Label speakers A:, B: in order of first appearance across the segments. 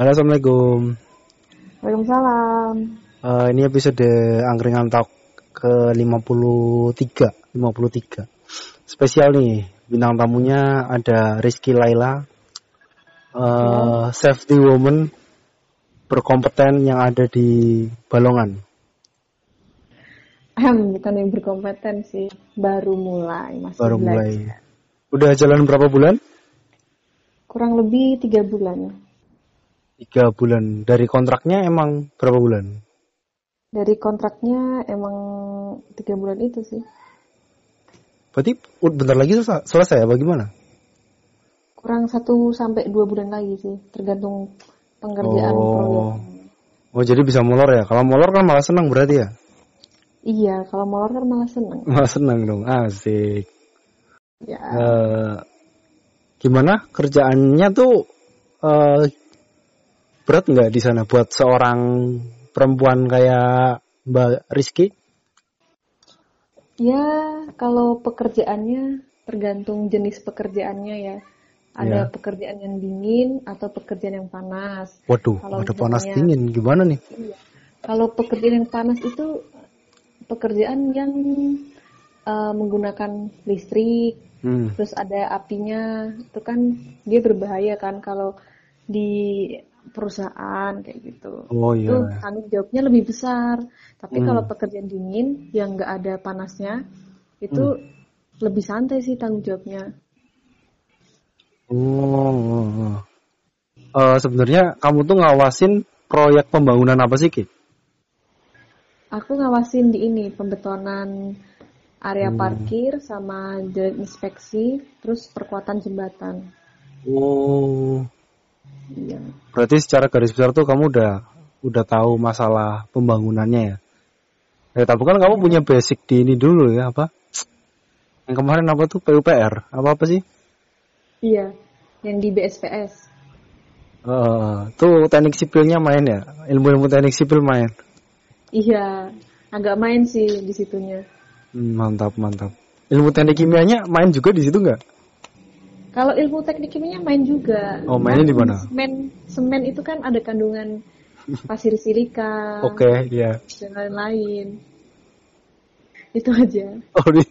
A: Halo, Assalamualaikum.
B: Waalaikumsalam.
A: Uh, ini episode Angkringan Talk ke 53, 53. Spesial nih, bintang tamunya ada Rizky Laila, uh, safety woman berkompeten yang ada di Balongan.
B: Ahem, bukan yang berkompeten sih, baru mulai, masih
A: Baru
B: belajar.
A: mulai. Udah jalan berapa bulan?
B: Kurang lebih tiga bulan.
A: Tiga bulan. Dari kontraknya emang berapa bulan?
B: Dari kontraknya emang tiga bulan itu sih.
A: Berarti bentar lagi selesai, selesai ya? Bagaimana?
B: Kurang satu sampai dua bulan lagi sih, tergantung pengerjaan
A: Oh.
B: proyek.
A: Oh jadi bisa molor ya? Kalau molor kan malah senang berarti ya?
B: Iya, kalau molor kan malah seneng.
A: Malah senang dong, asik.
B: Ya,
A: Eh, gimana kerjaannya tuh eh, berat nggak di sana buat seorang perempuan kayak Mbak Rizky?
B: ya kalau pekerjaannya tergantung jenis pekerjaannya ya. Ada
A: Ya.
B: pekerjaan yang dingin atau pekerjaan yang panas.
A: Waduh,
B: Kalau
A: ada panas
B: misalnya-
A: dingin gimana nih?
B: Iya. Kalau pekerjaan yang panas itu pekerjaan yang uh, menggunakan listrik,
A: Hmm.
B: terus ada apinya, itu kan dia berbahaya kan kalau di perusahaan kayak gitu.
A: Oh
B: Itu
A: iya.
B: tanggung jawabnya lebih besar. Tapi
A: Hmm.
B: kalau pekerjaan dingin yang nggak ada panasnya, itu
A: Hmm.
B: lebih santai sih tanggung jawabnya.
A: Oh. Eh, sebenarnya kamu tuh ngawasin proyek pembangunan apa sih Ki?
B: Aku ngawasin di ini pembetonan area
A: Hmm.
B: parkir sama jalan inspeksi, terus perkuatan jembatan.
A: Oh.
B: Iya.
A: Berarti secara garis besar tuh kamu udah udah tahu masalah pembangunannya ya. Ya tapi kan kamu punya basic di ini dulu ya apa? Yang kemarin apa tuh PUPR? Apa apa sih?
B: Iya, yang di BSPS.
A: Eh, tuh teknik sipilnya main ya. Ilmu-ilmu teknik sipil main.
B: Iya, agak main sih di situnya.
A: Hmm, mantap mantap. Ilmu teknik kimianya main juga di situ nggak?
B: Kalau ilmu teknik kimianya main juga.
A: Oh, mainnya di mana?
B: Semen, semen itu kan ada kandungan pasir silika
A: Oke, iya.
B: dan lain-lain. Itu aja.
A: Oh, di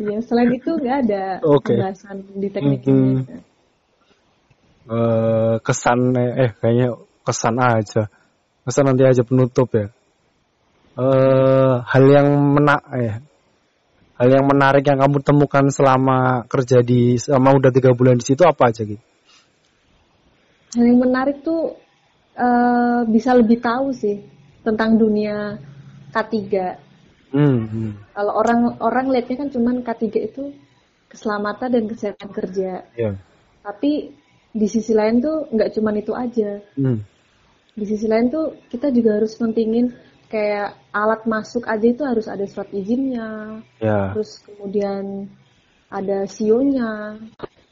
B: Iya, selain itu nggak ada
A: Oke.
B: pembahasan di teknik
A: Mhm.
B: kimia.
A: eh kesan eh kayaknya kesan aja. Kesan nanti aja penutup ya. Eh hal yang menak eh hal yang menarik yang kamu temukan selama kerja di selama udah tiga bulan di situ apa aja gitu?
B: Hal yang menarik tuh eh, bisa lebih tahu sih tentang dunia K3.
A: Hmm, hmm.
B: Kalau orang orang lihatnya kan cuman K3 itu keselamatan dan kesehatan kerja.
A: Iya.
B: Tapi di sisi lain tuh nggak cuman itu aja.
A: Hmm.
B: Di sisi lain tuh kita juga harus mentingin kayak alat masuk aja itu harus ada surat izinnya.
A: Ya.
B: Terus kemudian ada CEO-nya,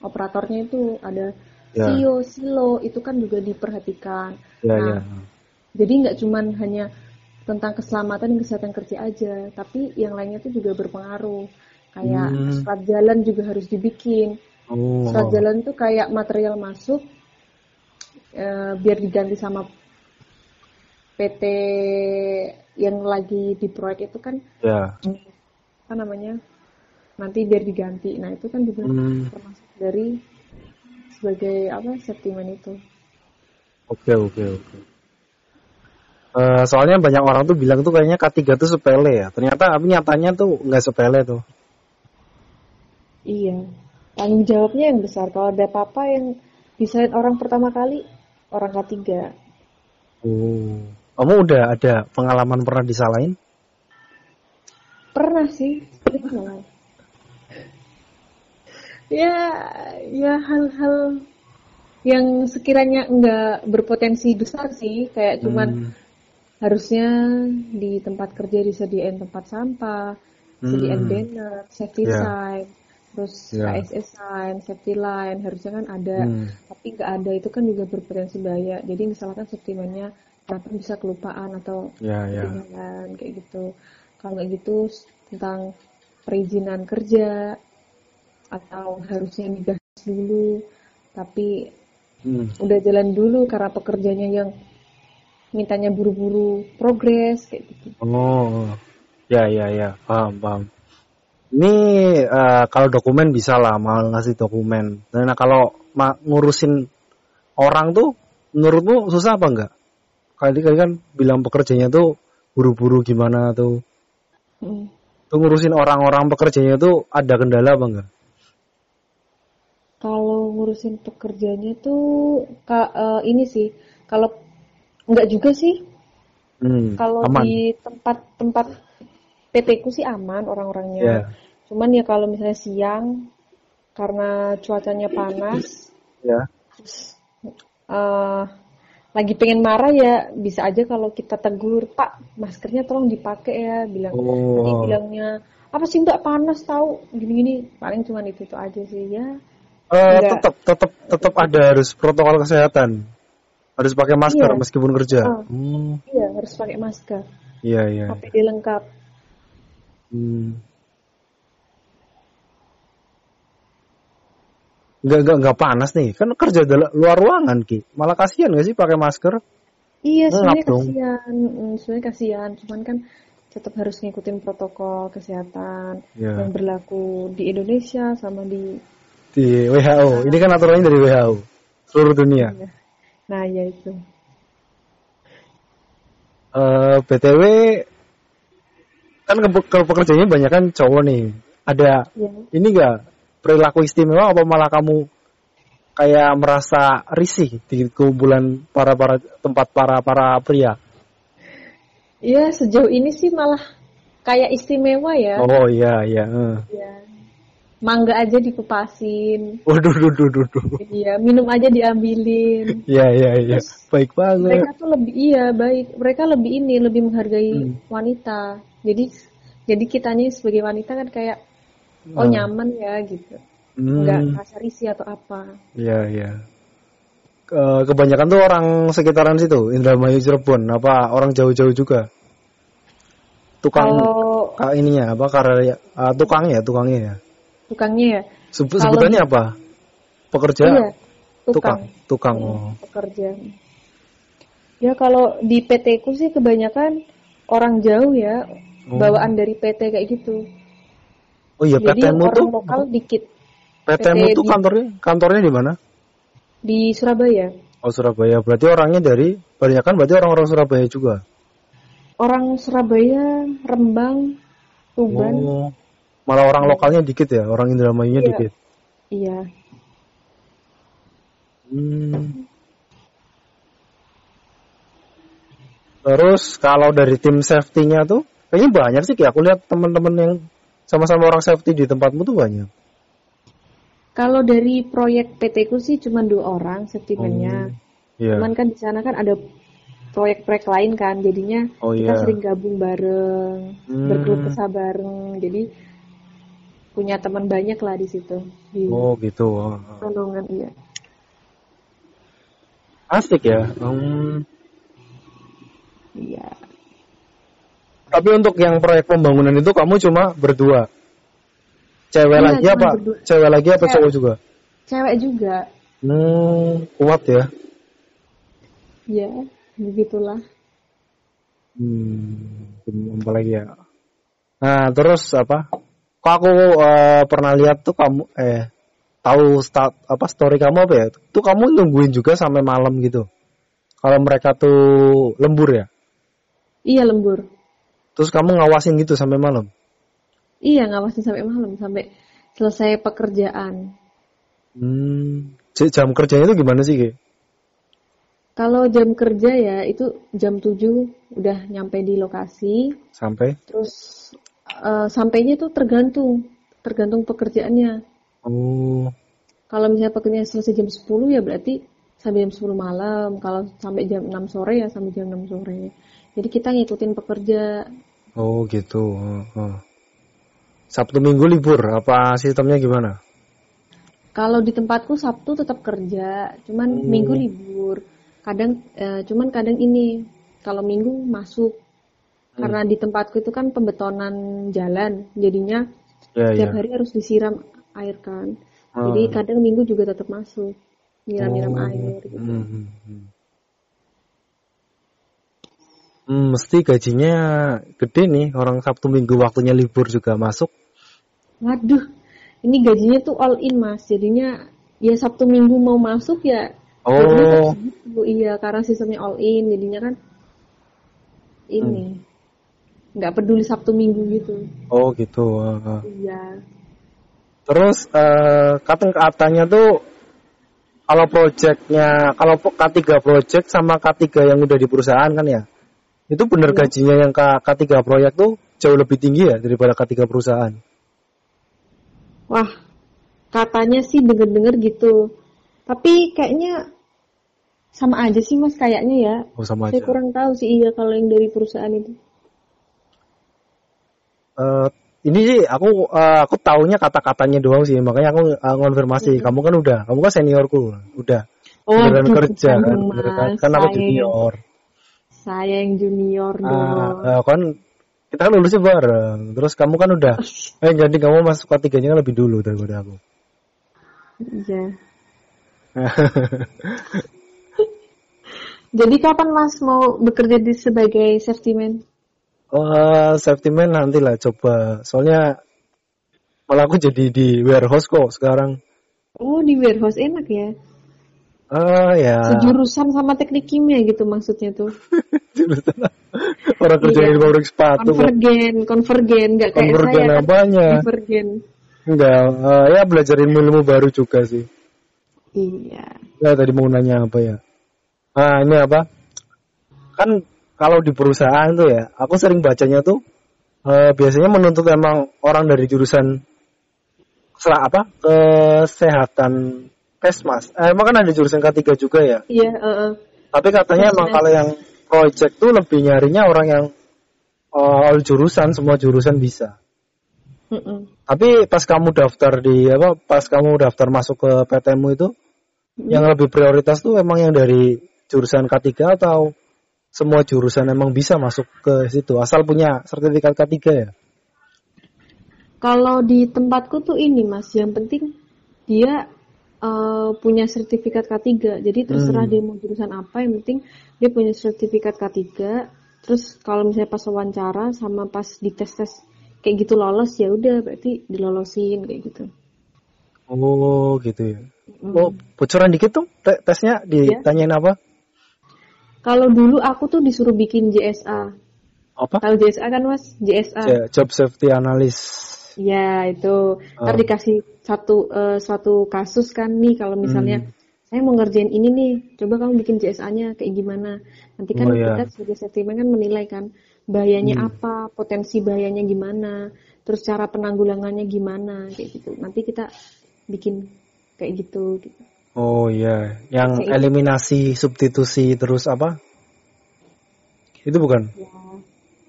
B: operatornya itu ada. CEO, silo itu kan juga diperhatikan.
A: Ya,
B: Nah,
A: ya.
B: Jadi nggak cuman hanya tentang keselamatan dan kesehatan kerja aja, tapi yang lainnya tuh juga berpengaruh. Kayak
A: Hmm.
B: surat jalan juga harus dibikin.
A: Oh.
B: Surat jalan tuh kayak material masuk eh, biar diganti sama PT yang lagi di proyek itu kan
A: Ya.
B: apa namanya nanti biar diganti. Nah itu kan juga
A: Hmm.
B: termasuk dari sebagai apa sentimen itu.
A: Oke, oke, oke. Eh, soalnya banyak orang tuh bilang tuh kayaknya K3 tuh sepele ya. Ternyata tapi nyatanya tuh nggak sepele tuh.
B: Iya, tanggung jawabnya yang besar. Kalau ada apa-apa yang disalahin orang pertama kali, orang ketiga.
A: Oh. Kamu udah ada pengalaman pernah disalahin?
B: Pernah sih, malah. Ya, ya hal-hal yang sekiranya nggak berpotensi besar sih, kayak cuman
A: Hmm.
B: harusnya di tempat kerja disediain tempat sampah, disediain
A: Hmm.
B: banner, safety
A: Ya.
B: sign, terus
A: Ya.
B: KSS sign, safety line, harusnya kan ada.
A: Hmm.
B: tapi nggak ada itu kan juga berpotensi bahaya jadi misalkan safety man-nya kenapa bisa kelupaan atau
A: Ya, ya.
B: ketinggalan kayak gitu kalau nggak gitu tentang perizinan kerja atau harusnya dibahas dulu tapi
A: Hmm.
B: udah jalan dulu karena pekerjanya yang mintanya buru-buru progres kayak gitu.
A: Oh, ya ya ya, paham paham. Ini eh, kalau dokumen bisa lah, mau ngasih dokumen. Nah kalau ngurusin orang tuh, menurutmu susah apa enggak? Kali kali kan bilang pekerjanya tuh buru-buru gimana tuh.
B: Hmm.
A: Tuh ngurusin orang-orang pekerjanya tuh ada kendala apa enggak?
B: Kalau ngurusin pekerjanya tuh ka, eh, ini sih, kalau nggak juga sih.
A: Hmm,
B: Kalau di tempat-tempat PT ku sih aman orang-orangnya.
A: Ya.
B: Cuman ya kalau misalnya siang karena cuacanya panas,
A: Ya.
B: eh lagi pengen marah ya bisa aja kalau kita tegur, Pak, maskernya tolong dipakai ya, bilang. Nanti
A: Oh.
B: bilangnya apa sih Mbak panas tahu gini-gini. Paling cuman itu itu aja sih ya.
A: Eh,
B: Enggak.
A: tetap tetap tetap ada harus protokol kesehatan. Harus pakai masker
B: Iya.
A: meskipun kerja.
B: Oh.
A: Hmm,
B: Iya harus pakai masker.
A: iya iya.
B: APD lengkap.
A: Hmm. Nggak, nggak, nggak panas nih. Kan kerja dalam luar ruangan, Ki. Malah kasihan nggak sih pakai masker?
B: Iya, sebenarnya kasihan, Mm, sebenarnya kasihan. Cuman kan tetap harus ngikutin protokol kesehatan
A: Ya.
B: yang berlaku di Indonesia sama di
A: Di WHO. Ini kan aturannya dari WHO. Seluruh dunia.
B: nah ya itu.
A: Eh, BTW, kan ke- kalau pekerjaannya banyak kan cowok nih. Ada
B: Ya.
A: ini nggak perilaku istimewa apa malah kamu kayak merasa risih di kumpulan para para tempat para para pria?
B: Iya, sejauh ini sih malah kayak istimewa ya.
A: Oh iya iya. eh.
B: Ya. Mangga aja dikupasin.
A: Waduh, duh, duh, duh, duh.
B: Iya, minum aja diambilin.
A: Iya iya iya. Baik banget.
B: Mereka tuh lebih iya baik. Mereka lebih ini lebih menghargai
A: Hmm.
B: wanita. Jadi jadi kitanya sebagai wanita kan kayak oh
A: Hmm.
B: nyaman ya gitu.
A: Hmm,
B: Nggak merasa risih atau apa.
A: Iya iya. Ke- kebanyakan tuh orang sekitaran situ, Indramayu Cirebon, apa orang jauh-jauh juga. Tukang
B: Kalau
A: ka- ininya apa karya ah, tukangnya tukangnya ya.
B: tukangnya ya,
A: Seb-
B: Kalau
A: sebutannya apa? Pekerja.
B: iya,
A: tukang.
B: tukang,
A: Tukang.
B: Hmm,
A: Oh.
B: pekerja. Ya kalau di PT ku sih kebanyakan orang jauh ya,
A: Oh.
B: bawaan dari PT kayak gitu.
A: Oh iya,
B: Jadi yang
A: PTmu
B: orang
A: tuh
B: lokal dikit
A: PTmu
B: PT
A: tuh kantornya kantornya di mana?
B: di Surabaya.
A: Oh Surabaya. Berarti orangnya dari banyak kan berarti orang-orang Surabaya juga.
B: Orang Surabaya, Rembang, Tuban,
A: Oh. Malah orang lokalnya dikit ya, orang Indramayunya
B: Iya.
A: dikit.
B: iya.
A: Hmm. Terus kalau dari tim safety-nya tuh kayaknya banyak sih kayak aku lihat teman-teman yang sama-sama orang safety di tempatmu tuh banyak.
B: Kalau dari proyek PT ku sih cuma dua orang safety man-nya.
A: Iya.
B: Cuman kan di sana kan ada proyek-proyek lain kan, jadinya
A: Oh,
B: kita
A: iya.
B: sering gabung bareng,
A: Hmm.
B: berkeluh kesah bareng. Jadi punya teman banyak lah di situ di
A: Oh gitu. Oh.
B: Pekalongan iya.
A: Asik ya. Hmm.
B: Iya.
A: Tapi untuk yang proyek pembangunan itu kamu cuma berdua. Cewek
B: Iya,
A: lagi apa?
B: berdua.
A: Cewek lagi apa
B: Cewek.
A: cowok juga?
B: Cewek juga.
A: Hmm, kuat ya.
B: Ya, begitulah.
A: Hmm, apa lagi ya? Nah, terus apa? Kok aku eh, pernah lihat tuh kamu eh tahu start apa story kamu apa ya? Tuh kamu nungguin juga sampai malam gitu. Kalau mereka tuh lembur ya.
B: Iya lembur.
A: Terus kamu ngawasin gitu sampai malam.
B: Iya ngawasin sampai malam sampai selesai pekerjaan.
A: Hmm, jam kerjanya itu gimana sih, Ki?
B: Kalau jam kerja ya itu jam 7 udah nyampe di lokasi.
A: Sampai?
B: Terus eh, sampainya tuh tergantung, tergantung pekerjaannya.
A: Oh,
B: Kalau misalnya pekerjaannya selesai jam 10 ya berarti sampai jam 10 malam. Kalau sampai jam 6 sore ya sampai jam 6 sore. Jadi kita ngikutin pekerja.
A: oh gitu. Oh, oh. Sabtu Minggu libur, apa sistemnya gimana?
B: Kalau di tempatku Sabtu tetap kerja, cuman
A: Hmm.
B: Minggu libur. Kadang eh, cuman kadang ini kalau Minggu masuk.
A: Hmm.
B: Karena di tempatku itu kan pembetonan jalan, jadinya
A: Ya,
B: tiap
A: ya.
B: hari harus disiram air kan.
A: Hmm.
B: Jadi kadang Minggu juga tetap masuk. nyiram-nyiram
A: Oh.
B: air gitu.
A: Hmm, hmm, hmm. Hmm, mesti gajinya gede nih orang Sabtu Minggu waktunya libur juga masuk.
B: Waduh, ini gajinya tuh all in mas, jadinya ya Sabtu Minggu mau masuk ya.
A: Oh,
B: segitu. iya karena sistemnya all in, jadinya kan ini nggak peduli Sabtu Minggu gitu.
A: oh gitu. ah.
B: Iya.
A: Terus eh katanya tuh kalau proyeknya kalau K3 project sama K3 yang udah di perusahaan kan ya. Itu bener
B: Iya.
A: gajinya yang K, K3 proyek tuh jauh lebih tinggi ya daripada K3 perusahaan.
B: Wah, katanya sih denger-denger gitu. Tapi kayaknya sama aja sih mas kayaknya ya.
A: Oh sama
B: Saya
A: aja.
B: kurang tahu sih iya kalau yang dari perusahaan itu.
A: Eh, ini sih aku eh, aku taunya kata-katanya doang sih, makanya aku eh, konfirmasi. Kamu kan udah, kamu kan seniorku, udah.
B: Oh,
A: Beneran kerja kan, beneran. Kan aku junior.
B: Saya yang junior
A: Ah,
B: dong.
A: eh, kan kita kan lulusnya bareng. Terus kamu kan udah, eh jadi kamu masuk ketiganya kan lebih dulu daripada aku.
B: Iya. Jadi kapan mas mau bekerja di sebagai safety man?
A: Oh, safety man nanti lah coba. Soalnya malah aku jadi di warehouse kok sekarang.
B: Oh di warehouse enak ya.
A: Ah ya.
B: Sejurusan sama teknik kimia gitu maksudnya tuh.
A: Orang kerja
B: Iya.
A: di pabrik sepatu.
B: Konvergen, konvergen, nggak kayak
A: Konvergen
B: saya kan.
A: apanya?
B: Konvergen.
A: Enggak, eh, ya belajar ilmu-ilmu baru juga sih.
B: Iya.
A: Ya tadi mau nanya apa ya? Ah ini apa? Kan kalau di perusahaan tuh ya, aku sering bacanya tuh eh, biasanya menuntut emang orang dari jurusan setelah apa kesehatan kesmas. Eh, emang kan ada jurusan K3 juga ya.
B: Iya. eh, eh.
A: Tapi katanya emang kalau yang project tuh lebih nyarinya orang yang eh, all jurusan, semua jurusan bisa.
B: Mm-mm.
A: Tapi pas kamu daftar di apa? Pas kamu daftar masuk ke PTMU itu, yang lebih prioritas tuh emang yang dari jurusan K3 atau semua jurusan emang bisa masuk ke situ asal punya sertifikat K3 ya?
B: Kalau di tempatku tuh ini mas, yang penting dia eh, punya sertifikat K3. Jadi terserah
A: Hmm.
B: dia mau jurusan apa, yang penting dia punya sertifikat K3. Terus kalau misalnya pas wawancara sama pas di tes tes kayak gitu lolos ya udah berarti dilolosin kayak gitu.
A: Oh gitu ya.
B: Mm.
A: Oh bocoran dikit tuh te- tesnya ditanyain apa?
B: Kalau dulu aku tuh disuruh bikin JSA.
A: Apa?
B: Tahu JSA kan mas? JSA.
A: Ja- Job safety analyst.
B: Ya itu. Ntar
A: Oh.
B: dikasih satu eh, suatu kasus kan nih kalau misalnya
A: Hmm.
B: saya mau ngerjain ini nih, coba kamu bikin JSA-nya kayak gimana. Nanti kan
A: Oh, iya.
B: kita sebagai safety man kan menilai kan bahayanya
A: Hmm.
B: apa, potensi bahayanya gimana, terus cara penanggulangannya gimana kayak gitu. Nanti kita bikin kayak gitu. gitu.
A: Oh iya, yang
B: Kayak-
A: eliminasi substitusi terus apa? Itu bukan?
B: Ya.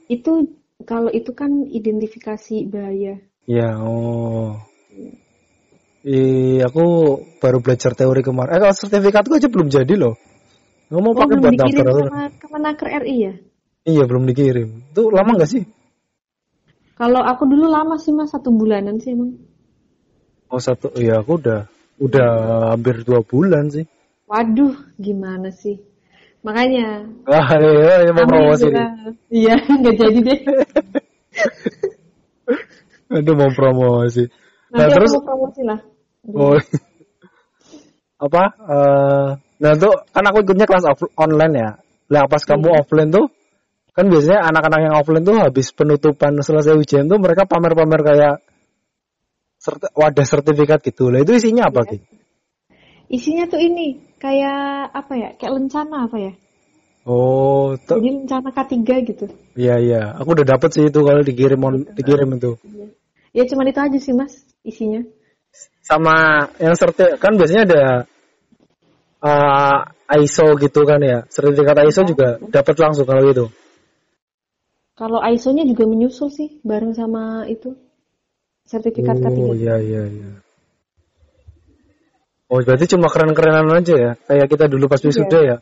B: Itu kalau itu kan identifikasi bahaya.
A: Ya, oh. Ih, aku baru belajar teori kemarin. Eh, kalau sertifikatku aja belum jadi loh. Ngomong
B: Oh,
A: pakai
B: belum
A: buat
B: dikirim
A: daftar.
B: sama Kemenaker RI ya?
A: Iya, belum dikirim. Itu lama nggak sih?
B: Kalau aku dulu lama sih mas, satu bulanan sih emang.
A: Oh, satu. Iya, aku udah udah hampir dua bulan sih.
B: Waduh, gimana sih? Makanya.
A: Wah, iya, iya, mau promosi.
B: Iya, nggak jadi deh.
A: Aduh, mau promosi. Nah,
B: Nanti
A: terus
B: aku promosi lah.
A: Oh. apa? eh nah tuh kan aku ikutnya kelas off- online ya. Lah pas kamu
B: Iya.
A: offline tuh kan biasanya anak-anak yang offline tuh habis penutupan selesai ujian tuh mereka pamer-pamer kayak serti- wadah sertifikat gitu. Lah itu isinya apa
B: Iya.
A: gitu?
B: Isinya tuh ini, kayak apa ya? Kayak lencana apa ya?
A: Oh.
B: Jadi lencana K3 gitu.
A: Iya iya, aku udah dapet sih itu kalau dikirim on, dikirim itu.
B: Ya cuman itu aja sih mas, isinya.
A: Sama yang serti kan biasanya ada eh, ISO gitu kan ya. Sertifikat ISO juga dapat langsung kalau gitu.
B: Kalau ISO-nya juga menyusul sih, bareng sama itu. Sertifikat K3.
A: Oh iya iya iya. Oh berarti cuma keren-kerenan aja ya, kayak kita dulu pas wisuda ya.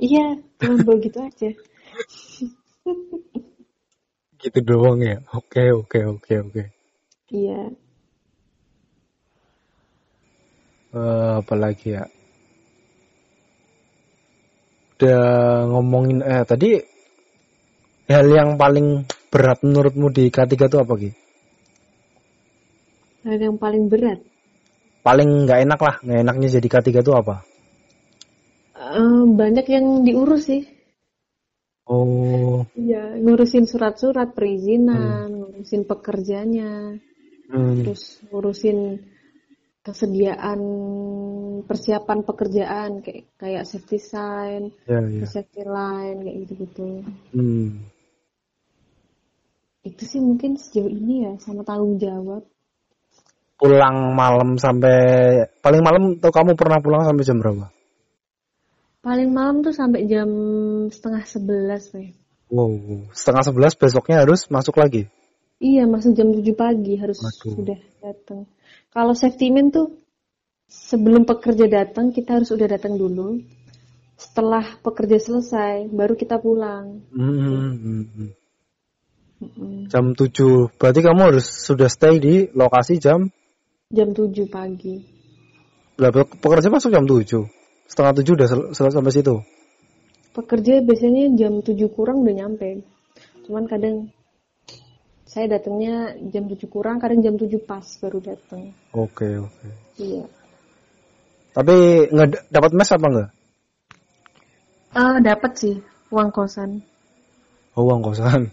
B: Iya, cuma begitu aja.
A: Gitu doang ya. Oke oke oke oke.
B: Iya.
A: Eh, apa lagi ya? udah ngomongin eh tadi hal yang paling berat menurutmu di K3 itu apa Ki?
B: Hal yang paling berat.
A: Paling nggak enak lah, nggak enaknya jadi K3 itu apa?
B: Eh, banyak yang diurus sih.
A: Oh,
B: Iya, ngurusin surat-surat perizinan, ngurusin pekerjanya,
A: hmm,
B: terus ngurusin kesediaan persiapan pekerjaan kayak kayak safety sign,
A: ya ya.
B: safety line kayak gitu-gitu.
A: Hmm.
B: Itu sih mungkin sejauh ini ya sama tanggung jawab.
A: Pulang malam sampai paling malam tuh kamu pernah pulang sampai jam berapa?
B: Paling malam tuh sampai jam setengah sebelas, Weh.
A: Wow, setengah sebelas besoknya harus masuk lagi.
B: Iya, masuk jam 7 pagi harus
A: Waduh.
B: sudah datang. Kalau safety man tuh sebelum pekerja datang kita harus udah datang dulu. Setelah pekerja selesai baru kita pulang.
A: Hmm, hmm. Jam 7. Berarti kamu harus sudah stay di lokasi jam
B: Jam 7 pagi.
A: Lah, pekerja masuk jam 7. Setengah 7 udah sel- selesai sampai situ.
B: Pekerja biasanya jam 7 kurang udah nyampe. Cuman kadang saya datangnya jam 7 kurang, kadang jam 7 pas baru datang.
A: Oke, oke.
B: Iya.
A: Tapi nggak dapat mes apa enggak?
B: Ah, dapat sih uang kosan.
A: Oh, uang kosan.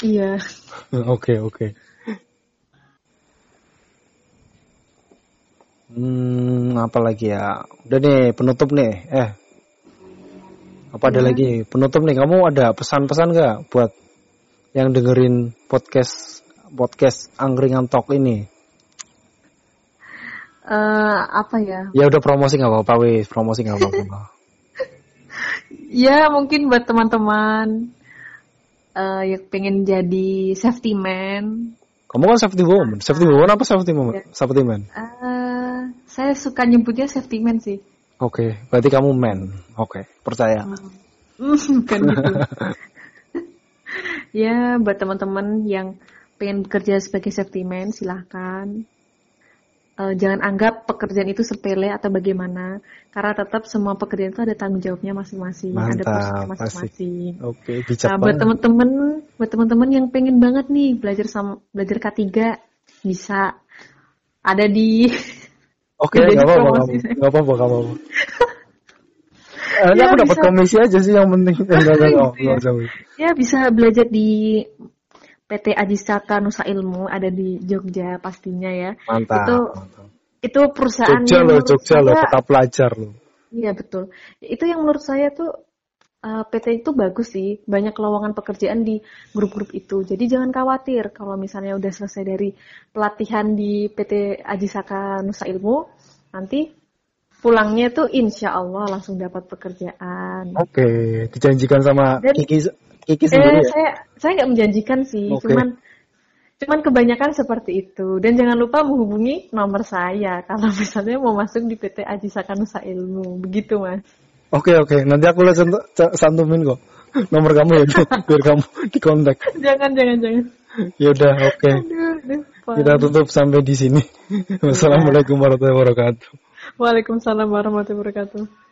B: Iya.
A: Oke, oke. Hmm, apa lagi ya? Udah nih, penutup nih. Eh. Apa ada
B: Iya.
A: lagi? Penutup nih, kamu ada pesan-pesan nggak buat yang dengerin podcast podcast Angkringan Talk ini?
B: Eh, apa ya?
A: Ya udah promosi nggak apa-apa, wis. Promosi nggak apa-apa.
B: Ya mungkin buat teman-teman eh yang pengen jadi safety man,
A: Kamu kan safety woman. Safety woman apa safety woman? Safety man.
B: eh saya suka nyebutnya safety man sih.
A: Oke, berarti kamu man. Oke, percaya.
B: Hmm, Bukan gitu. ya buat teman-teman yang pengen bekerja sebagai safety man silahkan. Eh, jangan anggap pekerjaan itu sepele atau bagaimana, karena tetap semua pekerjaan itu ada tanggung jawabnya masing-masing, ada porsinya masing-masing.
A: Oke, bijak
B: Nah, buat teman-teman, buat teman-teman yang pengen banget nih belajar sama belajar K3 bisa ada di
A: Oke,
B: Udah
A: nggak apa-apa, nggak apa-apa, nggak apa-apa. Eh,
B: Ya,
A: aku dapat komisi aja sih yang penting. Eh, Enggak, enggak, enggak,
B: ya.
A: enggak
B: ya bisa belajar di PT Ajisaka Nusa Ilmu ada di Jogja pastinya ya.
A: Mantap.
B: Itu
A: mantap.
B: itu perusahaan
A: Jogja
B: yang
A: loh, Jogja loh, kota pelajar loh.
B: Iya betul. Itu yang menurut saya tuh uh, PT itu bagus sih, banyak lowongan pekerjaan di grup-grup itu. Jadi jangan khawatir kalau misalnya udah selesai dari pelatihan di PT Ajisaka Nusa Ilmu, nanti pulangnya tuh insya Allah langsung dapat pekerjaan.
A: Oke, dijanjikan sama
B: Dan-
A: Kiki Kiki
B: Eh,
A: sendiri ya?
B: saya saya nggak menjanjikan sih,
A: Oke.
B: cuman cuman kebanyakan seperti itu. Dan jangan lupa menghubungi nomor saya kalau misalnya mau masuk di PT Ajisaka Nusa Ilmu, begitu mas.
A: Oke, oke. Nanti aku c- santumin kok. Nomor kamu ya, biar kamu dikontak.
B: jangan jangan jangan.
A: Ya udah, oke.
B: Aduh, aduh, Pak.
A: Kita tutup sampai di sini. Wassalamualaikum warahmatullahi wabarakatuh.
B: Waalaikumsalam warahmatullahi wabarakatuh.